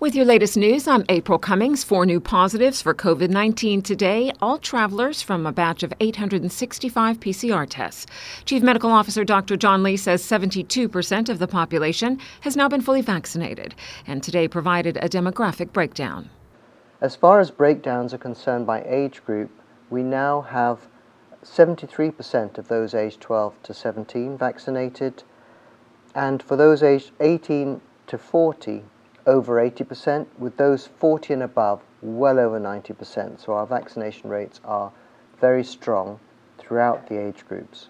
With your latest news, I'm April Cummings. Four new positives for COVID 19 today, all travelers from a batch of 865 PCR tests. Chief Medical Officer Dr. John Lee says 72% of the population has now been fully vaccinated, and today provided a demographic breakdown. As far as breakdowns are concerned by age group, we now have 73% of those aged 12 to 17 vaccinated, and for those aged 18 to 40, over 80%, with those 40 and above, well over 90%. So our vaccination rates are very strong throughout the age groups.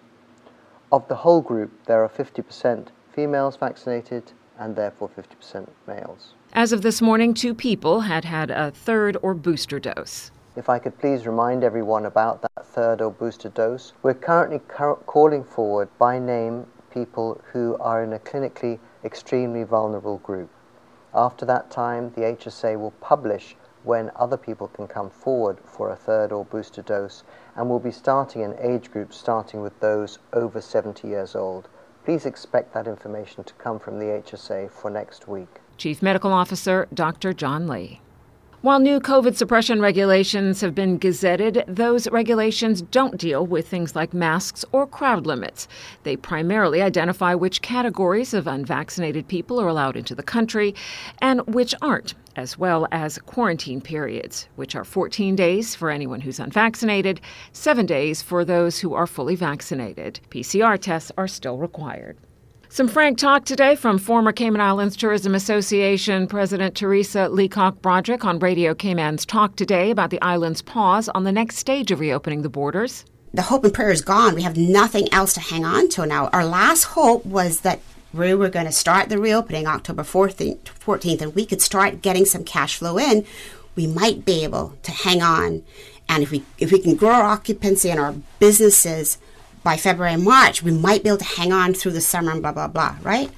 Of the whole group, there are 50% females vaccinated and therefore 50% males. As of this morning, two people had had a third or booster dose. If I could please remind everyone about that third or booster dose, we're currently calling forward by name people who are in a clinically extremely vulnerable group. After that time, the HSA will publish when other people can come forward for a third or booster dose and will be starting an age group starting with those over 70 years old. Please expect that information to come from the HSA for next week. Chief Medical Officer Dr. John Lee. While new COVID suppression regulations have been gazetted, those regulations don't deal with things like masks or crowd limits. They primarily identify which categories of unvaccinated people are allowed into the country and which aren't, as well as quarantine periods, which are 14 days for anyone who's unvaccinated, 7 days for those who are fully vaccinated. PCR tests are still required. Some frank talk today from former Cayman Islands Tourism Association President Teresa Leacock Broderick on Radio Cayman's Talk today about the island's pause on the next stage of reopening the borders. The hope and prayer is gone. We have nothing else to hang on to now. Our last hope was that we were going to start the reopening October 14th, 14th and we could start getting some cash flow in. We might be able to hang on. And if we if we can grow our occupancy and our businesses by February and March, we might be able to hang on through the summer and blah, blah, blah, right?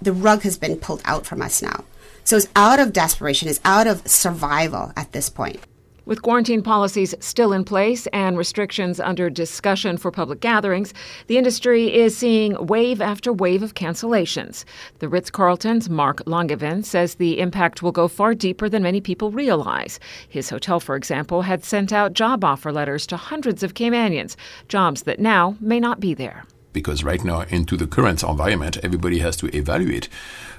The rug has been pulled out from us now. So it's out of desperation, it's out of survival at this point. With quarantine policies still in place and restrictions under discussion for public gatherings, the industry is seeing wave after wave of cancellations. The Ritz Carlton's Mark Langevin says the impact will go far deeper than many people realize. His hotel, for example, had sent out job offer letters to hundreds of Caymanians, jobs that now may not be there because right now into the current environment everybody has to evaluate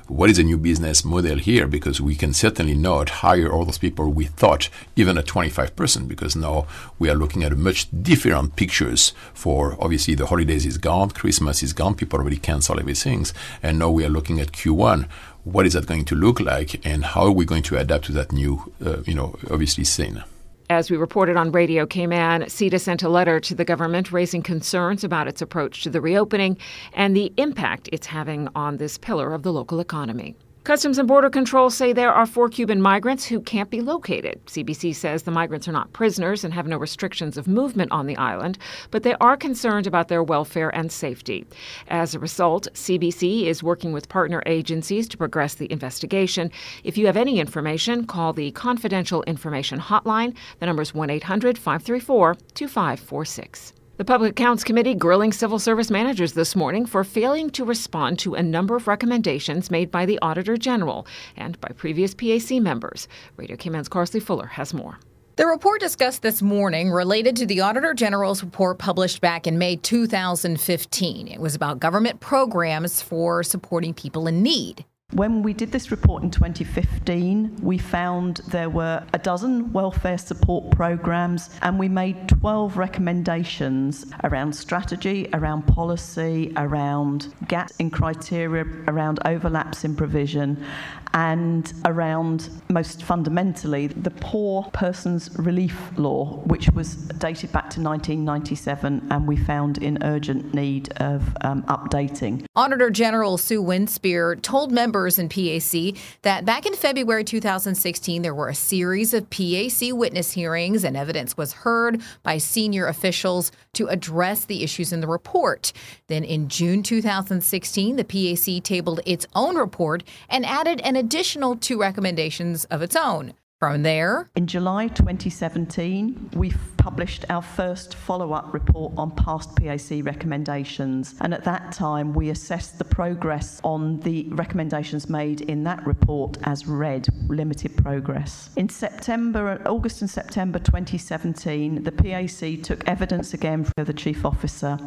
what is a new business model here because we can certainly not hire all those people we thought even at 25% because now we are looking at a much different pictures for obviously the holidays is gone christmas is gone people already cancel everything and now we are looking at q1 what is that going to look like and how are we going to adapt to that new uh, you know obviously scene as we reported on Radio Cayman, CITA sent a letter to the government raising concerns about its approach to the reopening and the impact it's having on this pillar of the local economy. Customs and Border Control say there are four Cuban migrants who can't be located. CBC says the migrants are not prisoners and have no restrictions of movement on the island, but they are concerned about their welfare and safety. As a result, CBC is working with partner agencies to progress the investigation. If you have any information, call the Confidential Information Hotline. The number is 1 800 534 2546. The Public Accounts Committee grilling civil service managers this morning for failing to respond to a number of recommendations made by the Auditor General and by previous PAC members. Radio Cayman's Carsley Fuller has more. The report discussed this morning related to the Auditor General's report published back in May 2015. It was about government programs for supporting people in need. When we did this report in 2015, we found there were a dozen welfare support programs and we made 12 recommendations around strategy, around policy, around gaps in criteria, around overlaps in provision, and around, most fundamentally, the Poor Persons Relief Law, which was dated back to 1997 and we found in urgent need of um, updating. Auditor General Sue Winspear told members in PAC that back in February 2016, there were a series of PAC witness hearings and evidence was heard by senior officials to address the issues in the report. Then in June 2016, the PAC tabled its own report and added an additional two recommendations of its own. From there, in July 2017, we published our first follow up report on past PAC recommendations. And at that time, we assessed the progress on the recommendations made in that report as read, limited progress. In September, August and September 2017, the PAC took evidence again for the Chief Officer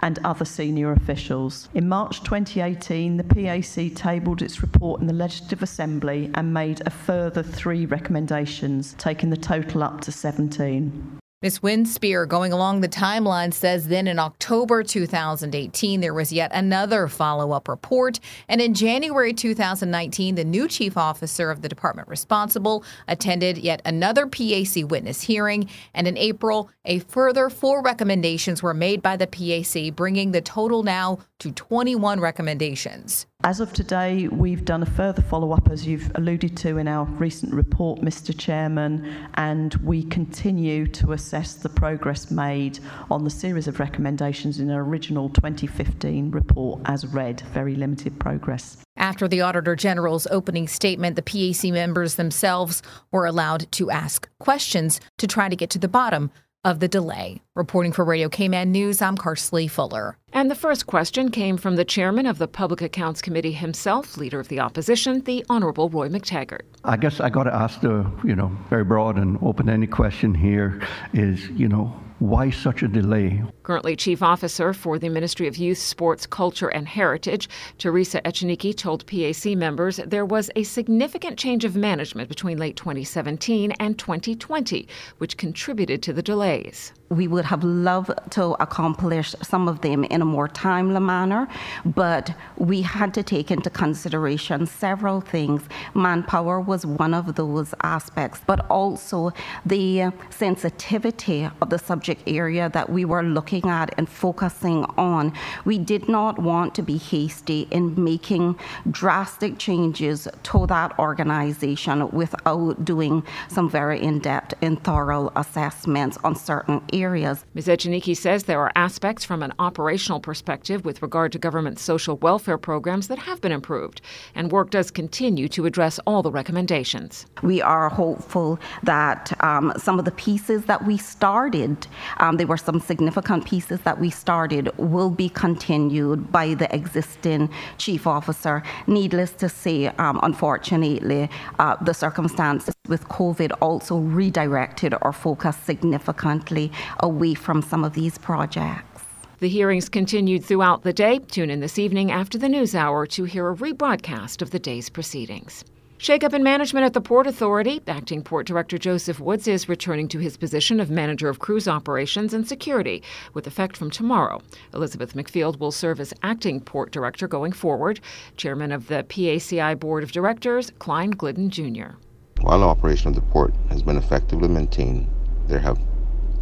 and other senior officials. In March 2018, the PAC tabled its report in the Legislative Assembly and made a further three recommendations, taking the total up to 17. Ms. Winspear, going along the timeline, says then in October 2018, there was yet another follow up report. And in January 2019, the new chief officer of the department responsible attended yet another PAC witness hearing. And in April, a further four recommendations were made by the PAC, bringing the total now to 21 recommendations. As of today, we've done a further follow up, as you've alluded to in our recent report, Mr. Chairman, and we continue to assess the progress made on the series of recommendations in our original 2015 report as read. Very limited progress. After the Auditor General's opening statement, the PAC members themselves were allowed to ask questions to try to get to the bottom of the delay. Reporting for Radio Cayman News, I'm Carsley Fuller. And the first question came from the chairman of the Public Accounts Committee himself, leader of the opposition, the Honorable Roy McTaggart. I guess I got to ask the, you know, very broad and open-ended question here is, you know, why such a delay? Currently Chief Officer for the Ministry of Youth, Sports, Culture, and Heritage, Teresa Echenique told PAC members there was a significant change of management between late 2017 and 2020, which contributed to the delays. We would have loved to accomplish some of them in a more timely manner, but we had to take into consideration several things. Manpower was one of those aspects, but also the sensitivity of the subject area that we were looking at and focusing on. We did not want to be hasty in making drastic changes to that organization without doing some very in depth and thorough assessments on certain areas areas. Ms. Echenique says there are aspects from an operational perspective with regard to government social welfare programs that have been improved, and work does continue to address all the recommendations. We are hopeful that um, some of the pieces that we started, um, there were some significant pieces that we started, will be continued by the existing chief officer. Needless to say, um, unfortunately, uh, the circumstances with COVID also redirected our focus significantly away from some of these projects. The hearings continued throughout the day. Tune in this evening after the news hour to hear a rebroadcast of the day's proceedings. Shakeup in management at the Port Authority. Acting Port Director Joseph Woods is returning to his position of Manager of Cruise Operations and Security with effect from tomorrow. Elizabeth McField will serve as Acting Port Director going forward. Chairman of the PACI Board of Directors, Klein Glidden Jr. While the operation of the port has been effectively maintained, there have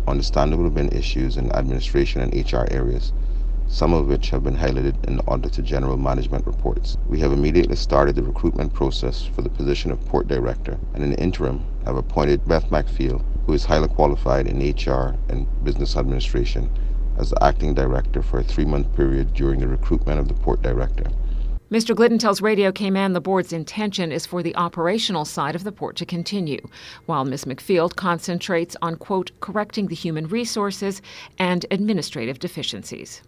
understandably been issues in administration and HR areas, some of which have been highlighted in the Auditor General Management reports. We have immediately started the recruitment process for the position of Port Director, and in the interim have appointed Beth McField, who is highly qualified in HR and business administration, as the acting director for a three-month period during the recruitment of the Port Director. Mr. Glidden tells Radio Cayman the board's intention is for the operational side of the port to continue, while Ms. McField concentrates on, quote, correcting the human resources and administrative deficiencies.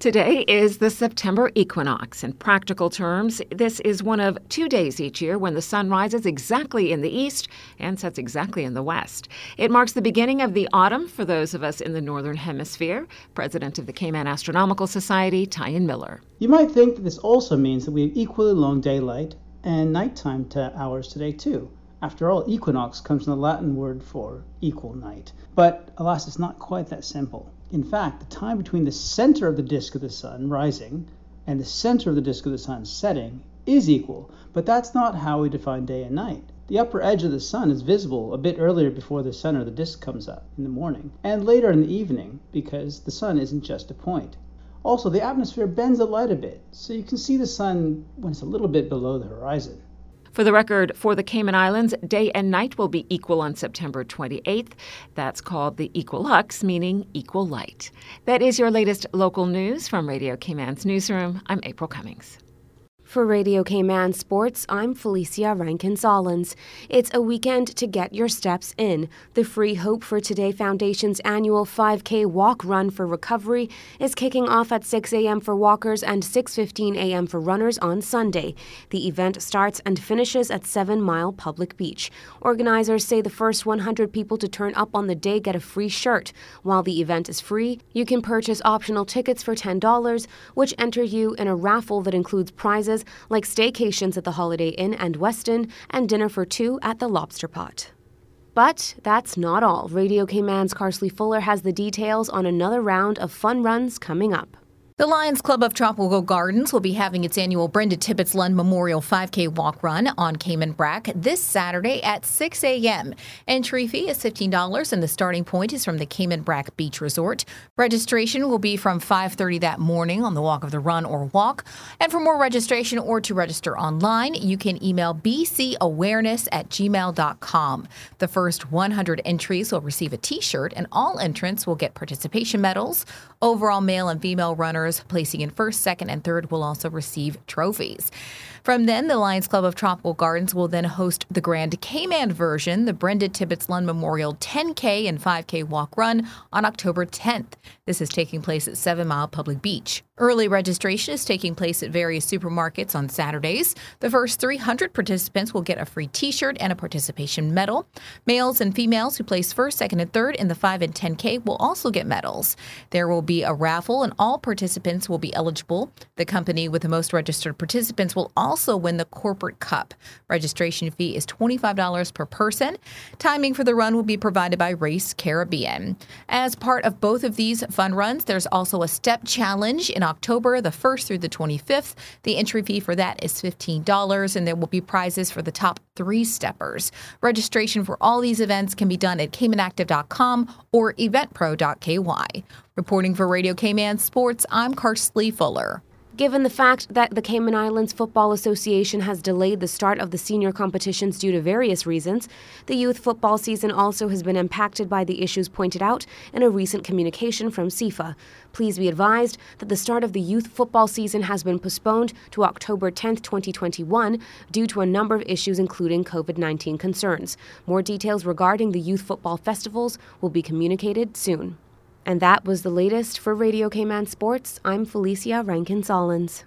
Today is the September equinox. In practical terms, this is one of two days each year when the sun rises exactly in the east and sets exactly in the west. It marks the beginning of the autumn for those of us in the northern hemisphere. President of the Cayman Astronomical Society, Tyan Miller. You might think that this also means that we have equally long daylight and nighttime to hours today, too. After all, equinox comes from the Latin word for equal night. But alas, it's not quite that simple. In fact, the time between the center of the disk of the sun rising and the center of the disk of the sun setting is equal, but that's not how we define day and night. The upper edge of the sun is visible a bit earlier before the center of the disk comes up in the morning, and later in the evening because the sun isn't just a point. Also, the atmosphere bends the light a bit, so you can see the sun when it's a little bit below the horizon. For the record, for the Cayman Islands, day and night will be equal on September 28th. That's called the equilux, meaning equal light. That is your latest local news from Radio Cayman's newsroom. I'm April Cummings. For Radio Cayman Sports, I'm Felicia Rankin Solins. It's a weekend to get your steps in. The Free Hope for Today Foundation's annual 5K walk run for recovery is kicking off at 6 a.m. for walkers and 6:15 a.m. for runners on Sunday. The event starts and finishes at 7 Mile Public Beach. Organizers say the first 100 people to turn up on the day get a free shirt. While the event is free, you can purchase optional tickets for $10, which enter you in a raffle that includes prizes like staycations at the Holiday Inn and Westin and dinner for two at the Lobster Pot. But that's not all. Radio Cayman's Carsley Fuller has the details on another round of fun runs coming up. The Lions Club of Tropical Gardens will be having its annual Brenda Tibbetts Lund Memorial 5K walk run on Cayman Brac this Saturday at 6 a.m. Entry fee is $15 and the starting point is from the Cayman Brac Beach Resort. Registration will be from 5:30 that morning on the Walk of the Run or Walk. And for more registration or to register online, you can email bcawareness at gmail.com. The first 100 entries will receive a t-shirt and all entrants will get participation medals. Overall male and female runners placing in first, second, and third will also receive trophies. From then, the Lions Club of Tropical Gardens will then host the Grand Cayman version, the Brenda Tibbetts Lund Memorial 10K and 5K walk run on October 10th. This is taking place at Seven Mile Public Beach. Early registration is taking place at various supermarkets on Saturdays. The first 300 participants will get a free t shirt and a participation medal. Males and females who place first, second, and third in the 5 and 10K will also get medals. There will be a raffle, and all participants will be eligible. The company with the most registered participants will also win the Corporate Cup. Registration fee is $25 per person. Timing for the run will be provided by Race Caribbean. As part of both of these fun runs, there's also a step challenge in October, the 1st through the 25th. The entry fee for that is $15, and there will be prizes for the top three steppers. Registration for all these events can be done at caymanactive.com or eventpro.ky. Reporting for Radio Cayman Sports, I'm Carsley Fuller. Given the fact that the Cayman Islands Football Association has delayed the start of the senior competitions due to various reasons, the youth football season also has been impacted by the issues pointed out in a recent communication from CIFA. Please be advised that the start of the youth football season has been postponed to October 10, 2021, due to a number of issues, including COVID 19 concerns. More details regarding the youth football festivals will be communicated soon. And that was the latest for Radio Cayman Sports. I'm Felicia Rankin Solins.